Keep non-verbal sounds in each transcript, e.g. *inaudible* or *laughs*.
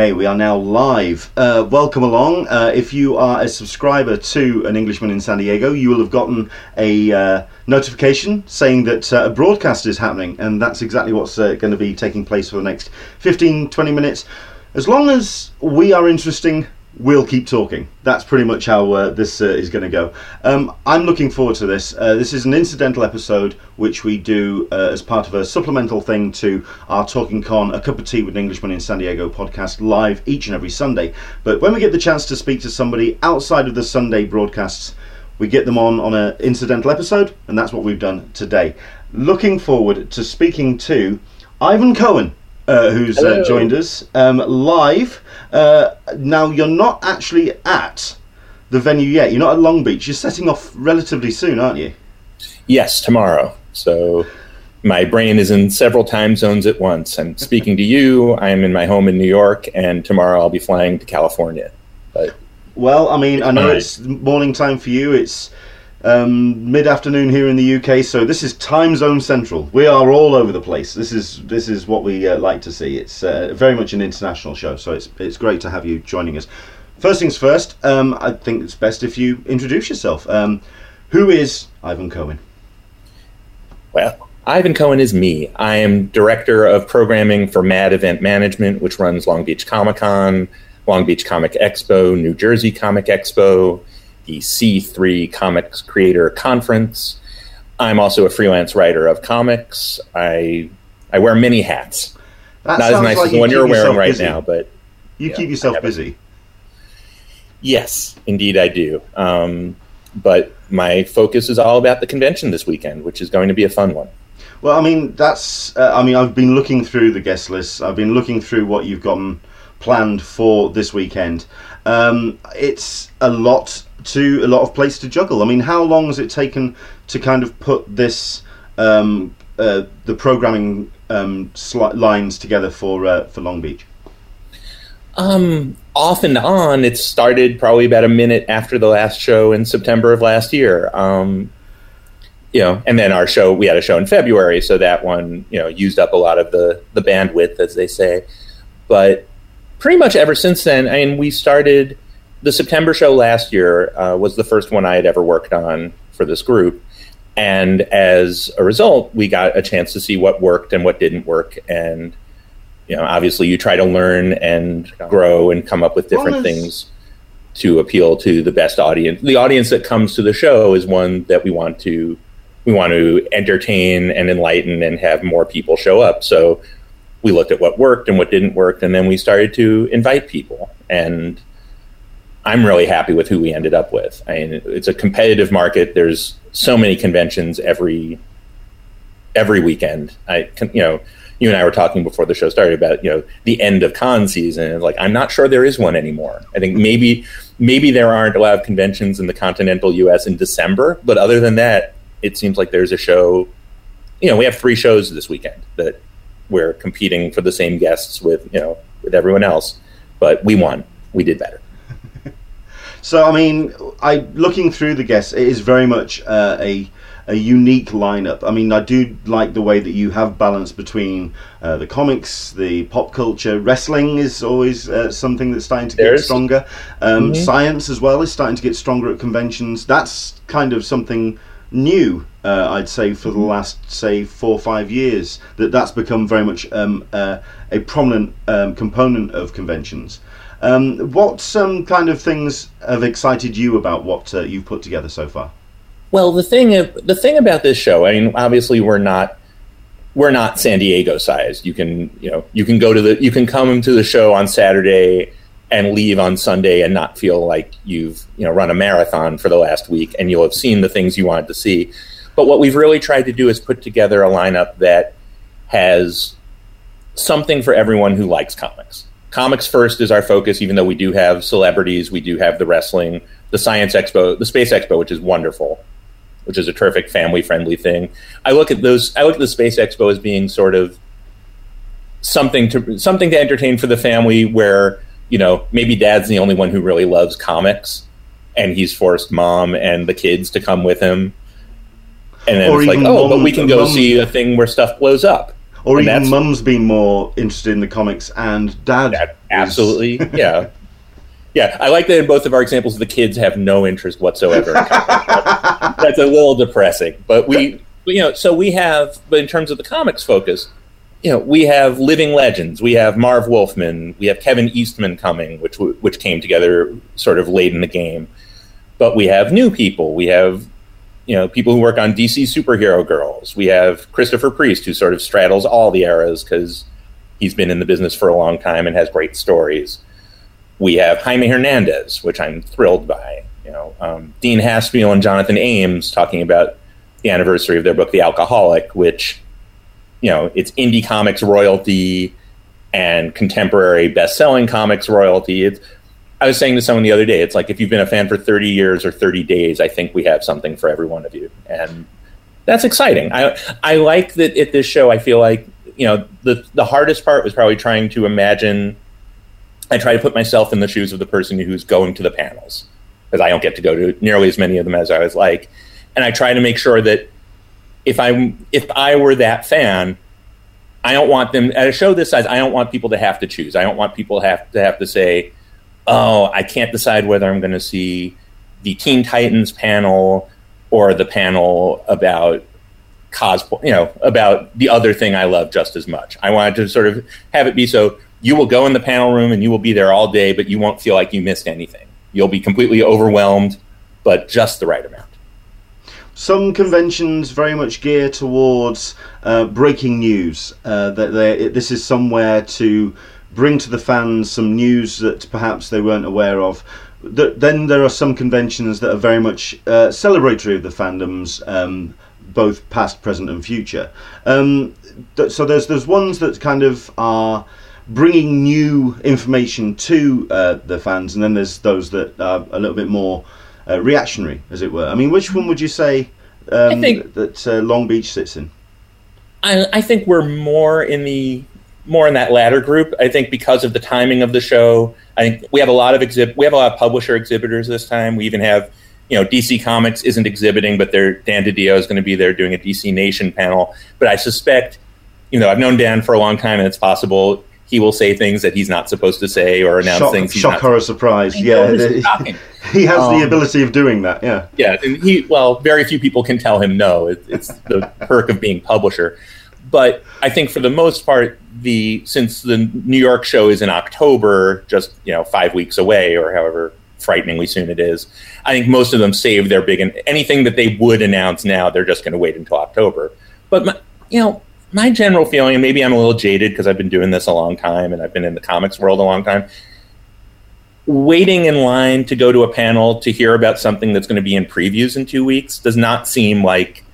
Okay, we are now live. Uh, welcome along. Uh, if you are a subscriber to An Englishman in San Diego, you will have gotten a uh, notification saying that uh, a broadcast is happening, and that's exactly what's uh, going to be taking place for the next 15 20 minutes. As long as we are interesting, we'll keep talking. That's pretty much how uh, this uh, is going to go. Um, I'm looking forward to this. Uh, this is an incidental episode which we do uh, as part of a supplemental thing to our Talking Con, a cup of tea with an Englishman in San Diego podcast live each and every Sunday. But when we get the chance to speak to somebody outside of the Sunday broadcasts, we get them on on an incidental episode, and that's what we've done today. Looking forward to speaking to Ivan Cohen. Uh, who's uh, joined us um, live. Uh, now, you're not actually at the venue yet. You're not at Long Beach. You're setting off relatively soon, aren't you? Yes, tomorrow. So my brain is in several time zones at once. I'm speaking to you. I'm in my home in New York, and tomorrow I'll be flying to California. But Well, I mean, I know Alright. it's morning time for you. It's um, mid-afternoon here in the UK, so this is time zone central. We are all over the place. This is this is what we uh, like to see. It's uh, very much an international show, so it's it's great to have you joining us. First things first, um, I think it's best if you introduce yourself. Um, who is Ivan Cohen? well, Ivan Cohen is me. I am director of programming for Mad Event Management, which runs Long Beach Comic Con, Long Beach Comic Expo, New Jersey Comic Expo, the C3 Comics Creator Conference. I'm also a freelance writer of comics. I I wear many hats. That Not as sounds nice like as the you one you're wearing right busy. now, but You Yeah, keep yourself busy. yes, indeed I do. Um, but my focus is all about the convention this weekend, which is going to be a fun one. Well, I mean, that's. Uh, I mean, I've been looking through the guest list. I've been looking through what you've gotten planned for this weekend. Um, it's a lot to a lot of place to juggle. I mean, how long has it taken to kind of put this um, uh, the programming um, sli- lines together for uh, for Long Beach? Um, off and on, it started probably about a minute after the last show in September of last year. Um, you know, and then our show, we had a show in February, so that one, you know, used up a lot of the the bandwidth, as they say. But pretty much ever since then, I mean, we started the September show last year uh, was the first one I had ever worked on for this group, and as a result, we got a chance to see what worked and what didn't work, and you know, obviously, you try to learn and grow and come up with different things to appeal to the best audience. The audience that comes to the show is one that we want to we want to entertain and enlighten and have more people show up. So we looked at what worked and what didn't work, and then we started to invite people. And I'm really happy with who we ended up with. I mean, it's a competitive market. There's so many conventions every every weekend. I you know, you and I were talking before the show started about you know the end of con season. And like, I'm not sure there is one anymore. I think maybe maybe there aren't a lot of conventions in the continental U.S. in December, but other than that, it seems like there's a show. You know, we have three shows this weekend that we're competing for the same guests with you know with everyone else, but we won. We did better. So, I mean, I looking through the guests, it is very much uh, a a unique lineup. I mean, I do like the way that you have balance between uh, the comics, the pop culture. Wrestling is always uh, something that's starting to get There's- stronger. Um, Mhm. Science as well is starting to get stronger at conventions. That's kind of something new. Uh, I'd say for the last say four or five years that that's become very much um, uh, a prominent um, component of conventions. Um, what um, kind of things have excited you about what uh, you've put together so far? Well, the thing the thing about this show, I mean, obviously we're not we're not San Diego sized. You can you know you can go to the you can come to the show on Saturday and leave on Sunday and not feel like you've you know run a marathon for the last week, and you'll have seen the things you wanted to see. But what we've really tried to do is put together a lineup that has something for everyone who likes comics. Comics first is our focus, even though we do have celebrities, we do have the wrestling, the science expo, the space expo, which is wonderful, which is a terrific family friendly thing. I look at those. I look at the space expo as being sort of something to something to entertain for the family, where you know maybe dad's the only one who really loves comics, and he's forced mom and the kids to come with him. And then Or it's like, oh, but we can go mom- see a thing where stuff blows up. Or And even mum's been more interested in the comics and dad. Is- absolutely. yeah. *laughs* Yeah, I like that in both of our examples, the kids have no interest whatsoever. in. *laughs* That's a little depressing, but we, you know, so we have, but in terms of the comics focus, you know, we have living legends. We have Marv Wolfman. We have Kevin Eastman coming, which which came together sort of late in the game. But we have new people. We have, you know, people who work on DC superhero girls. We have Christopher Priest, who sort of straddles all the eras because he's been in the business for a long time and has great stories. We have Jaime Hernandez, which I'm thrilled by. You know, um, Dean Haspiel and Jonathan Ames talking about the anniversary of their book, The Alcoholic, which, you know, it's indie comics royalty and contemporary best-selling comics royalty. It's, I was saying to someone the other day, it's like if you've been a fan for 30 years or 30 days, I think we have something for every one of you, and that's exciting. I I like that at this show. I feel like you know the the hardest part was probably trying to imagine. I try to put myself in the shoes of the person who's going to the panels because I don't get to go to nearly as many of them as I was like, and I try to make sure that if I if I were that fan, I don't want them at a show this size. I don't want people to have to choose. I don't want people to have to have to say, "Oh, I can't decide whether I'm going to see the Teen Titans panel or the panel about cosplay, you know, about the other thing I love just as much." I wanted to sort of have it be so you will go in the panel room and you will be there all day, but you won't feel like you missed anything. You'll be completely overwhelmed, but just the right amount. Some conventions very much gear towards uh, breaking news. Uh, that this is somewhere to bring to the fans some news that perhaps they weren't aware of. Th- then there are some conventions that are very much uh, celebratory of the fandoms, um, both past, present, and future. Um, th- so there's there's ones that kind of are bringing new information to uh, the fans, and then there's those that are a little bit more uh, reactionary, as it were. I mean, which one would you say um, that uh, Long Beach sits in? I, I think we're more in the more in that latter group. I think because of the timing of the show, I think we have a lot of exhibit. We have a lot of publisher exhibitors this time. We even have, you know, DC Comics isn't exhibiting, but their Dan DiDio is going to be there doing a DC Nation panel. But I suspect, you know, I've known Dan for a long time, and it's possible he will say things that he's not supposed to say or announce Shock, things he's shock not. horror, surprise. I Yeah, know, this is the- shocking. *laughs* he has Um, the ability of doing that. Yeah. Yeah, and he well, very few people can tell him no. It, it's the perk of being publisher. But I think for the most part, the since the New York show is in October, just you know five weeks away or however frighteningly soon it is, I think most of them save their big and anything that they would announce now, they're just going to wait until October. But my, you know, my general feeling, and maybe I'm a little jaded because I've been doing this a long time and I've been in the comics world a long time waiting in line to go to a panel to hear about something that's going to be in previews in two weeks does not seem like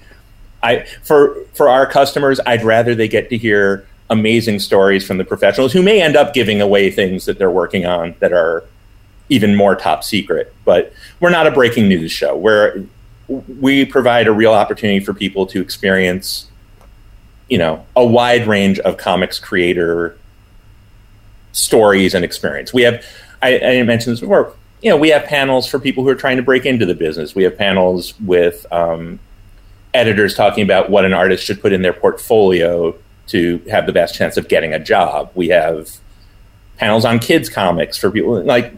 I for for our customers. I'd rather they get to hear amazing stories from the professionals who may end up giving away things that they're working on that are even more top secret. But we're not a breaking news show. Where we provide a real opportunity for people to experience, you know, a wide range of comics creator stories and experience. We have I, I didn't mention this before. You know, we have panels for people who are trying to break into the business. We have panels with um, editors talking about what an artist should put in their portfolio to have the best chance of getting a job. We have panels on kids comics for people like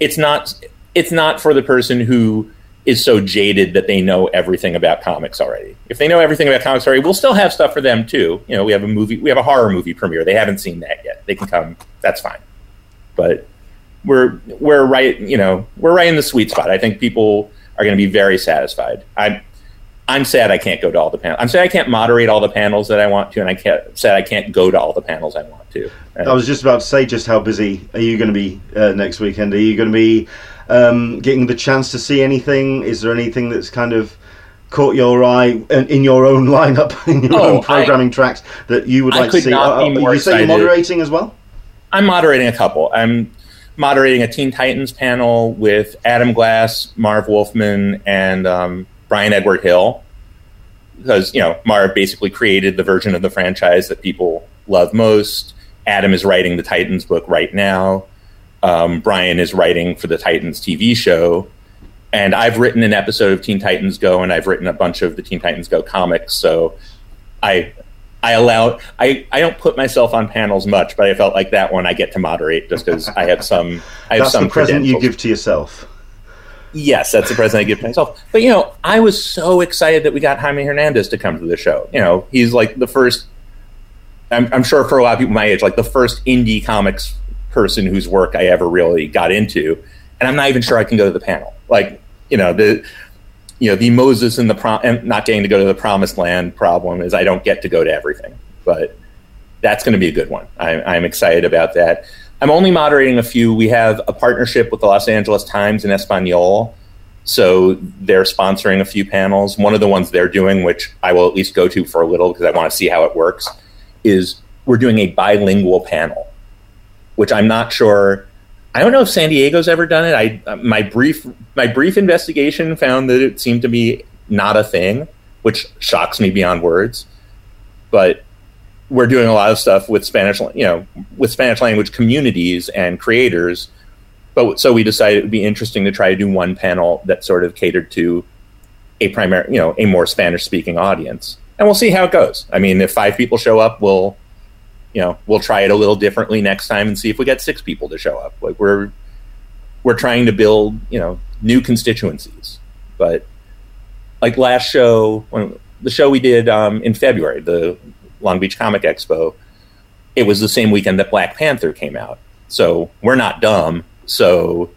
it's not it's not for the person who is so jaded that they know everything about comics already. If they know everything about comics already, we'll still have stuff for them too. You know, we have a movie, we have a horror movie premiere. They haven't seen that yet. They can come. That's fine. But we're we're right. You know, we're right in the sweet spot. I think people are going to be very satisfied. I'm I'm sad I can't go to all the panels. I'm sad I can't moderate all the panels that I want to, and I can't sad I can't go to all the panels I want to. I was just about to say, just how busy are you going to be uh, next weekend? Are you going to be um, getting the chance to see anything? Is there anything that's kind of caught your eye in, in your own *laughs* lineup, in your Oh, own programming tracks that you would I like to see? not be Uh, more you say you're moderating as well? I'm moderating a couple. I'm moderating a Teen Titans panel with Adam Glass, Marv Wolfman, and um, Bryan Edward Hill. Because, you know, Marv basically created the version of the franchise that people love most. Adam is writing the Titans book right now. Um, Brian is writing for the Titans TV show. And I've written an episode of Teen Titans Go, and I've written a bunch of the Teen Titans Go comics. So I I allow I, I don't put myself on panels much, but I felt like that one I get to moderate just because I have some I have that's some the present you give to yourself. Yes, that's the present I give myself. But you know, I was so excited that we got Jaime Hernandez to come to the show. You know, he's like the first. I'm, I'm sure for a lot of people my age, like the first indie comics person whose work I ever really got into, and I'm not even sure I can go to the panel. Like, you know, the you know the Moses and the prom and not getting to go to the promised land problem is I don't get to go to everything, but that's going to be a good one. I, I'm excited about that. I'm only moderating a few. We have a partnership with the Los Angeles Times and Espanol, so they're sponsoring a few panels. One of the ones they're doing, which I will at least go to for a little because I want to see how it works, is we're doing a bilingual panel, which I'm not sure. I don't know if San Diego's ever done it. I my brief my brief investigation found that it seemed to be not a thing, which shocks me beyond words. But we're doing a lot of stuff with Spanish, you know, with Spanish language communities and creators. But so we decided it would be interesting to try to do one panel that sort of catered to a primary, you know, a more Spanish speaking audience. And we'll see how it goes. I mean, if five people show up, we'll, you know, we'll try it a little differently next time and see if we get six people to show up. Like we're we're trying to build, you know, new constituencies. But like last show, when the show we did um, in February, the Long Beach Comic Expo, it was the same weekend that Black Panther came out. So we're not dumb. So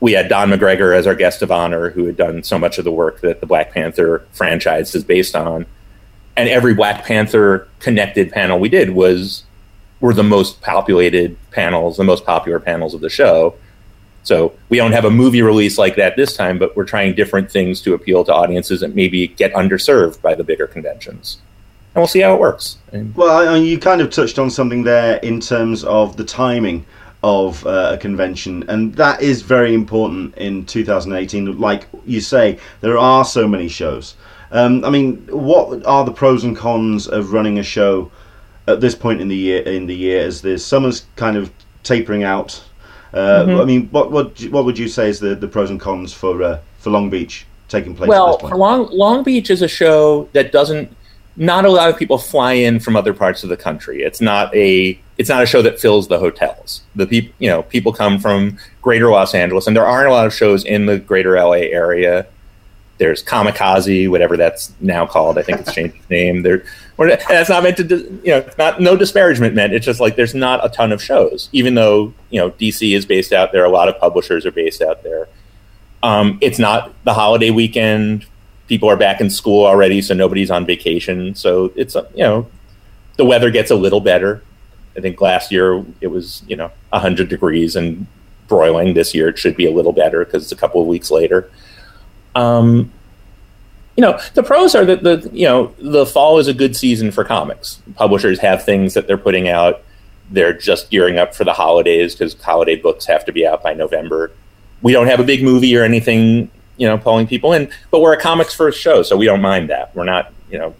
we had Don McGregor as our guest of honor, who had done so much of the work that the Black Panther franchise is based on. And every Black Panther connected panel we did was were the most populated panels, the most popular panels of the show. So we don't have a movie release like that this time, but we're trying different things to appeal to audiences that maybe get underserved by the bigger conventions and we'll see how it works. Well, I, you kind of touched on something there in terms of the timing of uh, a convention, and that is very important in 2018. Like you say, there are so many shows. Um, I mean, what are the pros and cons of running a show at this point in the year? In the year, as the summer's kind of tapering out. Uh, mm-hmm. I mean, what what what would you say is the, the pros and cons for uh, for Long Beach taking place? Well, Long Long Beach is a show that doesn't not a lot of people fly in from other parts of the country. It's not a it's not a show that fills the hotels. The people you know people come from Greater Los Angeles, and there aren't a lot of shows in the Greater LA area. There's Comikaze, whatever that's now called. I think it's changed its name. There, that's not meant to, you know, not no disparagement meant. It's just like there's not a ton of shows, even though you know DC is based out there. A lot of publishers are based out there. Um, it's not the holiday weekend people are back in school already, so nobody's on vacation. So it's you know the weather gets a little better. I think last year it was you know hundred degrees and broiling. This year it should be a little better because it's a couple of weeks later. Um, you know the pros are that the you know the fall is a good season for comics. Publishers have things that they're putting out. They're just gearing up for the holidays because holiday books have to be out by November. We don't have a big movie or anything you know, pulling people in. But we're a comics first show, so we don't mind that. We're not, you know,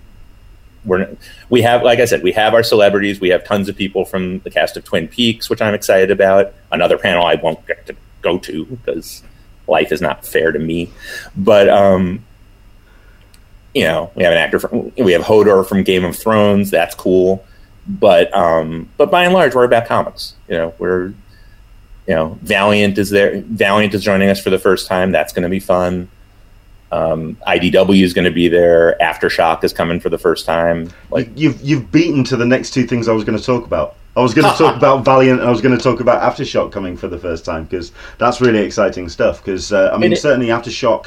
we're we have, like I said, we have our celebrities. We have tons of people from the cast of Twin Peaks, which I'm excited about. Another panel I won't get to go to because life is not fair to me. But um, you know, we have an actor from we have Hodor from Game of Thrones. That's cool. But um, but by and large, we're about comics. You know, we're you know, Valiant is there. Valiant is joining us for the first time. That's going to be fun. Um, IDW is going to be there. Aftershock is coming for the first time. Like you've you've beaten to the next two things I was going to talk about. I was going to talk *laughs* about Valiant. and I was going to talk about Aftershock coming for the first time because that's really exciting stuff. Because uh, I mean, it, certainly Aftershock,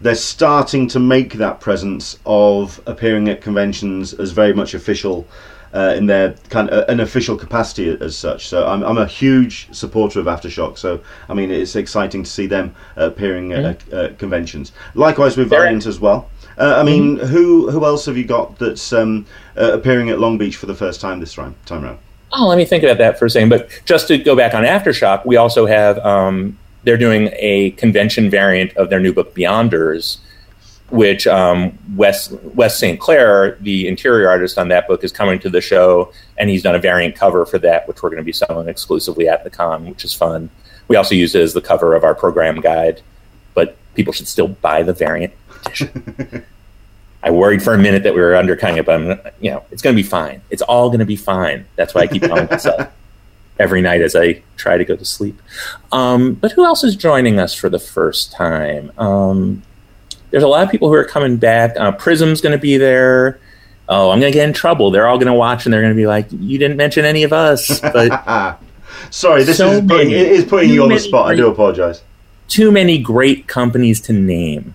they're starting to make that presence of appearing at conventions as very much official uh, in their kind of an official capacity as such. So I'm, I'm a huge supporter of Aftershock. So I mean, it's exciting to see them appearing mm-hmm. at uh, conventions. Likewise with Valiant as well. Uh, I mean, mm-hmm. who who else have you got that's um, uh, appearing at Long Beach for the first time this time time around? Oh, let me think about that for a second. But just to go back on Aftershock, we also have um, they're doing a convention variant of their new book Beyonders, which um, Wes Wes St. Claire, the interior artist on that book, is coming to the show, and he's done a variant cover for that, which we're going to be selling exclusively at the con, which is fun. We also use it as the cover of our program guide, but people should still buy the variant edition. *laughs* I worried for a minute that we were undercutting it, but I'm, you know, it's going to be fine. It's all going to be fine. That's why I keep telling myself *laughs* every night as I try to go to sleep. Um, but who else is joining us for the first time? Um, there's a lot of people who are coming back. Uh, Prism's going to be there. Oh, I'm going to get in trouble. They're all going to watch and they're going to be like, "You didn't mention any of us." But *laughs* sorry, this so is putting, many, it is putting you on the spot. Great, I do apologize. Too many great companies to name.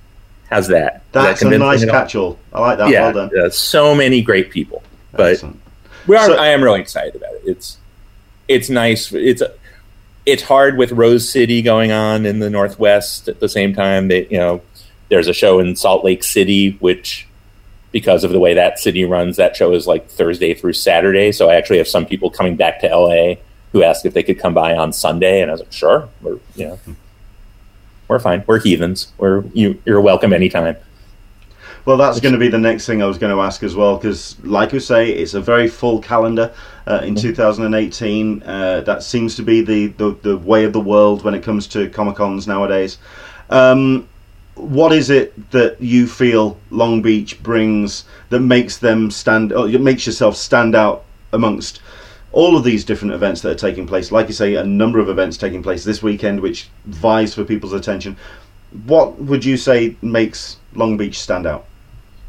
How's that? That's that a nice catch-all. I like that. Yeah, well yeah, so many great people. But Excellent. we are. So, I am really excited about it. It's it's nice. It's it's hard with Rose City going on in the Northwest at the same time. That you know, there's a show in Salt Lake City, which because of the way that city runs, that show is like Thursday through Saturday. So I actually have some people coming back to LA who asked if they could come by on Sunday, and I was like, sure, we're you know, we're fine. We're heathens. We're you, you're welcome anytime. Well, that's going to be the next thing I was going to ask as well, because, like we say, it's a very full calendar uh, in mm-hmm. 2018. Uh, that seems to be the, the, the, way of the world when it comes to Comic Cons nowadays. Um, what is it that you feel Long Beach brings that makes them stand, or makes yourself stand out amongst all of these different events that are taking place? Like you say, a number of events taking place this weekend, which vies for people's attention. What would you say makes Long Beach stand out?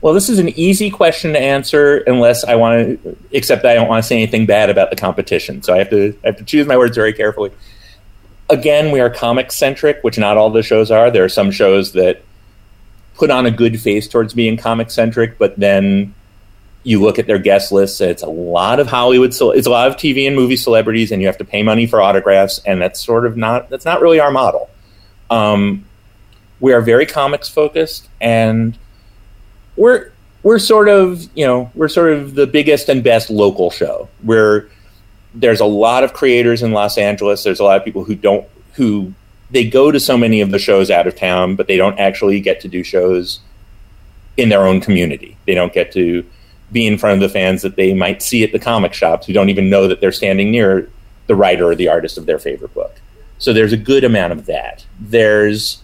Well, this is an easy question to answer unless I want to, except I don't want to say anything bad about the competition. So I have to, I have to choose my words very carefully. Again, we are comic centric, which not all the shows are. There are some shows that put on a good face towards being comic centric, but then you look at their guest lists, it's a lot of Hollywood, it's a lot of TV and movie celebrities, and you have to pay money for autographs, and that's sort of not, that's not really our model. Um, we are very comics focused, and we're we're sort of you know we're sort of the biggest and best local show. Where there's a lot of creators in Los Angeles. There's a lot of people who don't who they go to so many of the shows out of town, but they don't actually get to do shows in their own community. They don't get to be in front of the fans that they might see at the comic shops who don't even know that they're standing near the writer or the artist of their favorite book. So there's a good amount of that. There's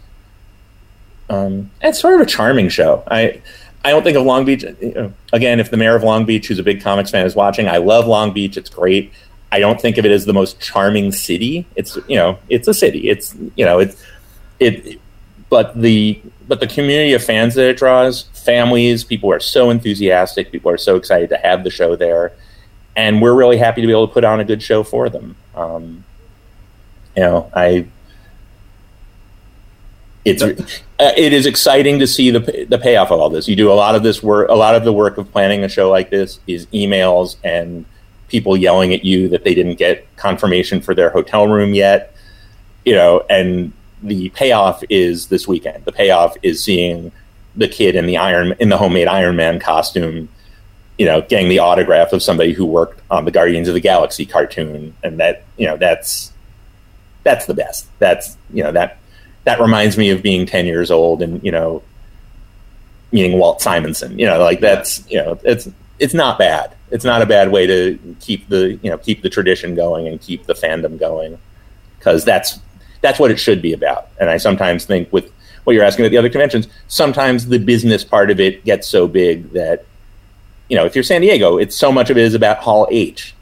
um, it's sort of a charming show. I I don't think of Long Beach. You know, again, if the mayor of Long Beach, who's a big comics fan, is watching, I love Long Beach. It's great. I don't think of it as the most charming city. It's you know, it's a city. It's you know, it's it. But the but the community of fans that it draws, families, people are so enthusiastic. People are so excited to have the show there, and we're really happy to be able to put on a good show for them. Um, you know, I it's uh, it is exciting to see the the payoff of all this. You do a lot of this work. A lot of the work of planning a show like this is emails and people yelling at you that they didn't get confirmation for their hotel room yet. You know, and the payoff is this weekend. The payoff is seeing the kid in the Iron in the homemade Iron Man costume. You know, getting the autograph of somebody who worked on the Guardians of the Galaxy cartoon, and that you know that's that's the best. That's you know that that reminds me of being 10 years old and you know meeting walt simonson you know like that's you know it's it's not bad it's not a bad way to keep the you know keep the tradition going and keep the fandom going because that's that's what it should be about and i sometimes think with what you're asking at the other conventions sometimes the business part of it gets so big that you know if you're san diego it's so much of it is about hall h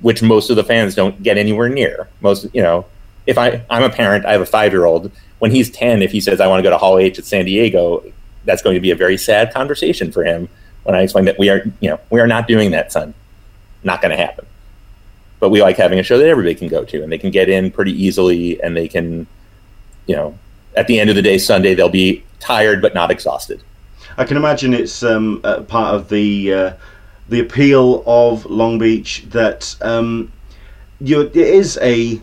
which most of the fans don't get anywhere near most you know if I I'm a parent, I have a five year old. When he's ten, if he says I want to go to Hall H at San Diego, that's going to be a very sad conversation for him. When I explain that we are, you know, we are not doing that, son. Not going to happen. But we like having a show that everybody can go to, and they can get in pretty easily, and they can, you know, at the end of the day, Sunday they'll be tired but not exhausted. I can imagine it's um, part of the uh, the appeal of Long Beach that um, you it is a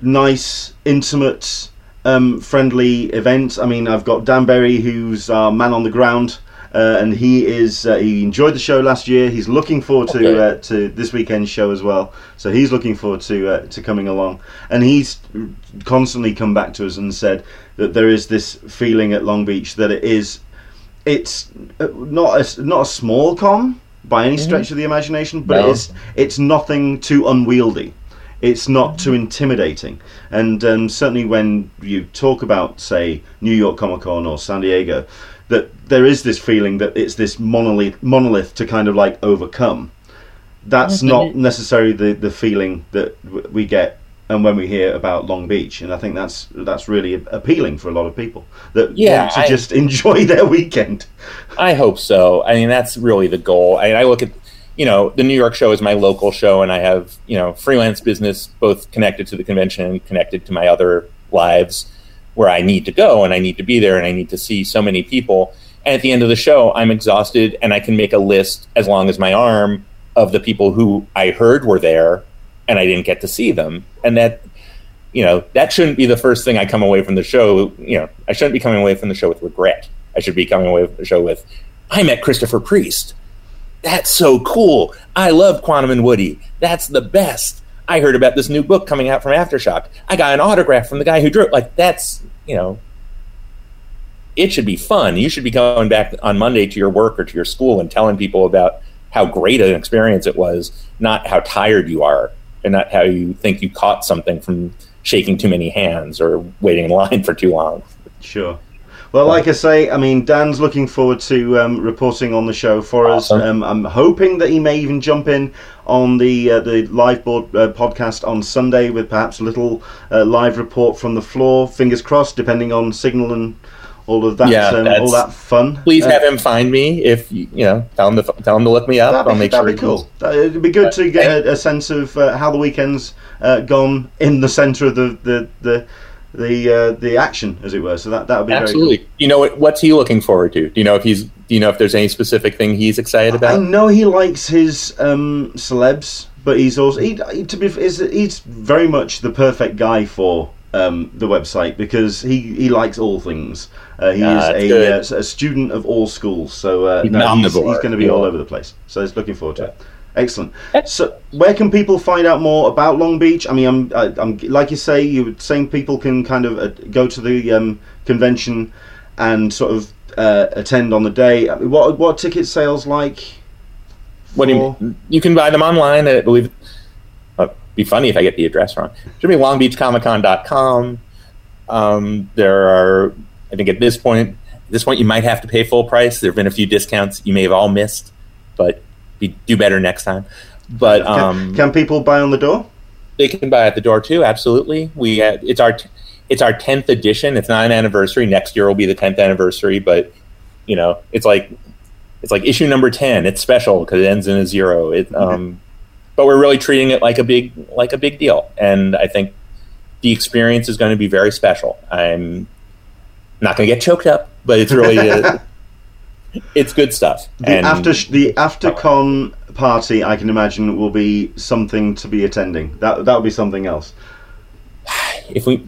nice, intimate, um, friendly event. I mean, I've got Dan Berry, who's our man on the ground. Uh, and he is uh, he enjoyed the show last year. He's looking forward to uh, to this weekend's show as well. So he's looking forward to uh, to coming along. And he's constantly come back to us and said that there is this feeling at Long Beach that it is it's uh, not a, not a small con by any mm-hmm. stretch of the imagination, but no. it's it's nothing too unwieldy. It's not too intimidating. And um, certainly when you talk about, say, New York Comic Con or San Diego, that there is this feeling that it's this monolith monolith to kind of like overcome. That's not necessarily the the feeling that w- we get and when we hear about Long Beach, and I think that's that's really appealing for a lot of people that Yeah, want to I- just *laughs* enjoy their weekend. I hope so. I mean, that's really the goal. I, I look at, you know, the New York show is my local show, and I have, you know, freelance business both connected to the convention and connected to my other lives where I need to go and I need to be there and I need to see so many people. And at the end of the show, I'm exhausted and I can make a list as long as my arm of the people who I heard were there and I didn't get to see them. And that, you know, that shouldn't be the first thing I come away from the show. You know, I shouldn't be coming away from the show with regret. I should be coming away from the show with, I met Christopher Priest. That's so cool. I love Quantum and Woody. That's the best. I heard about this new book coming out from Aftershock. I got an autograph from the guy who drew it. Like, that's, you know, it should be fun. You should be going back on Monday to your work or to your school and telling people about how great an experience it was, not how tired you are and not how you think you caught something from shaking too many hands or waiting in line for too long. Sure. Well, like I say, I mean, Dan's looking forward to um, reporting on the show for Awesome. us. Um, I'm hoping that he may even jump in on the uh, the live board uh, podcast on Sunday with perhaps a little uh, live report from the floor. Fingers crossed, depending on signal and all of that, Yeah, um, all that fun. Please Uh, have him find me if you, you know. Tell him to tell him to look me up. That'd I'll be, make that'd sure. be cool. Uh, It'd be good to get a, a sense of uh, how the weekend's uh, gone in the centre of the the the the, uh, the action, as it were. So that that would be Absolutely. very cool. You know what? What's he looking forward to? Do you know if he's? Do you know if there's any specific thing he's excited about? I know he likes his um, celebs, but he's also he, to be is he's very much the perfect guy for um, the website because he, he likes all things. Uh, he is a, uh, a student of all schools, so uh, He's no, an he's, going to be yeah. all over the place. So he's looking forward to it. Excellent. So, where can people find out more about Long Beach? I mean, I'm, I, I'm like you say, you were saying people can kind of uh, go to the um, convention and sort of uh, attend on the day. I mean, what what ticket sales like? What do for- you? You can buy them online. I believe. It'd be funny if I get the address wrong. It should be longbeachcomiccon.com. Um, there are, I think, at this point, at this point, you might have to pay full price. There have been a few discounts you may have all missed, but be, do better next time. But Can, um, can people buy on the door? they can buy at the door too. Absolutely, we had, it's our it's our tenth edition. It's not an anniversary. Next year will be the tenth anniversary, but you know, it's like it's like issue number ten. It's special because it ends in a zero. It, um, but we're really treating it like a big like a big deal, and I think the experience is going to be very special. I'm not going to get choked up, but it's really *laughs* uh, it's good stuff. The And- after the AfterCon party, I can imagine, will be something to be attending. That that would be something else. *sighs* if we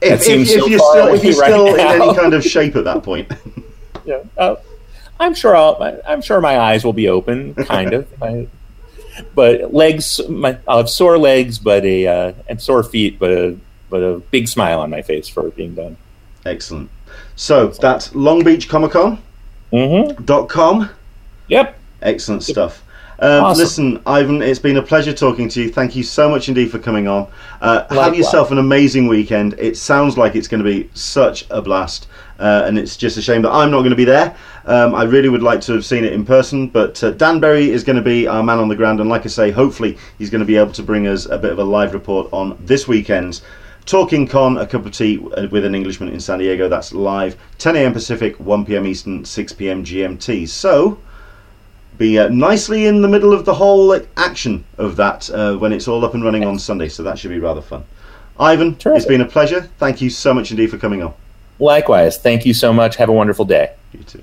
If, if, seems if so you're still if you're right still in any kind of *laughs* shape at that point. yeah, uh, I'm sure I'll, I'm sure my eyes will be open, kind of. *laughs* I, but legs, my, I'll have sore legs, but a uh, and sore feet, but a but a big smile on my face for it being done. Excellent. So that's longbeachcomiccon.com. Mm-hmm. Yep. Excellent stuff. Um, Awesome. Listen, Ivan, it's been a pleasure talking to you. Thank you so much indeed for coming on. Uh, have yourself an amazing weekend. It sounds like it's going to be such a blast, uh, and it's just a shame that I'm not going to be there. Um, I really would like to have seen it in person, but uh, Dan Berry is going to be our man on the ground, and like I say, hopefully he's going to be able to bring us a bit of a live report on this weekend's Talking Con, a cup of tea uh, with an Englishman in San Diego. That's live, 10 a.m. Pacific, 1 p.m. Eastern, 6 p.m. GMT. So be uh, nicely in the middle of the whole like, action of that uh, when it's all up and running on Sunday. So that should be rather fun. Ivan, it's been a pleasure. Thank you so much indeed for coming on. Likewise. Thank you so much. Have a wonderful day. You too.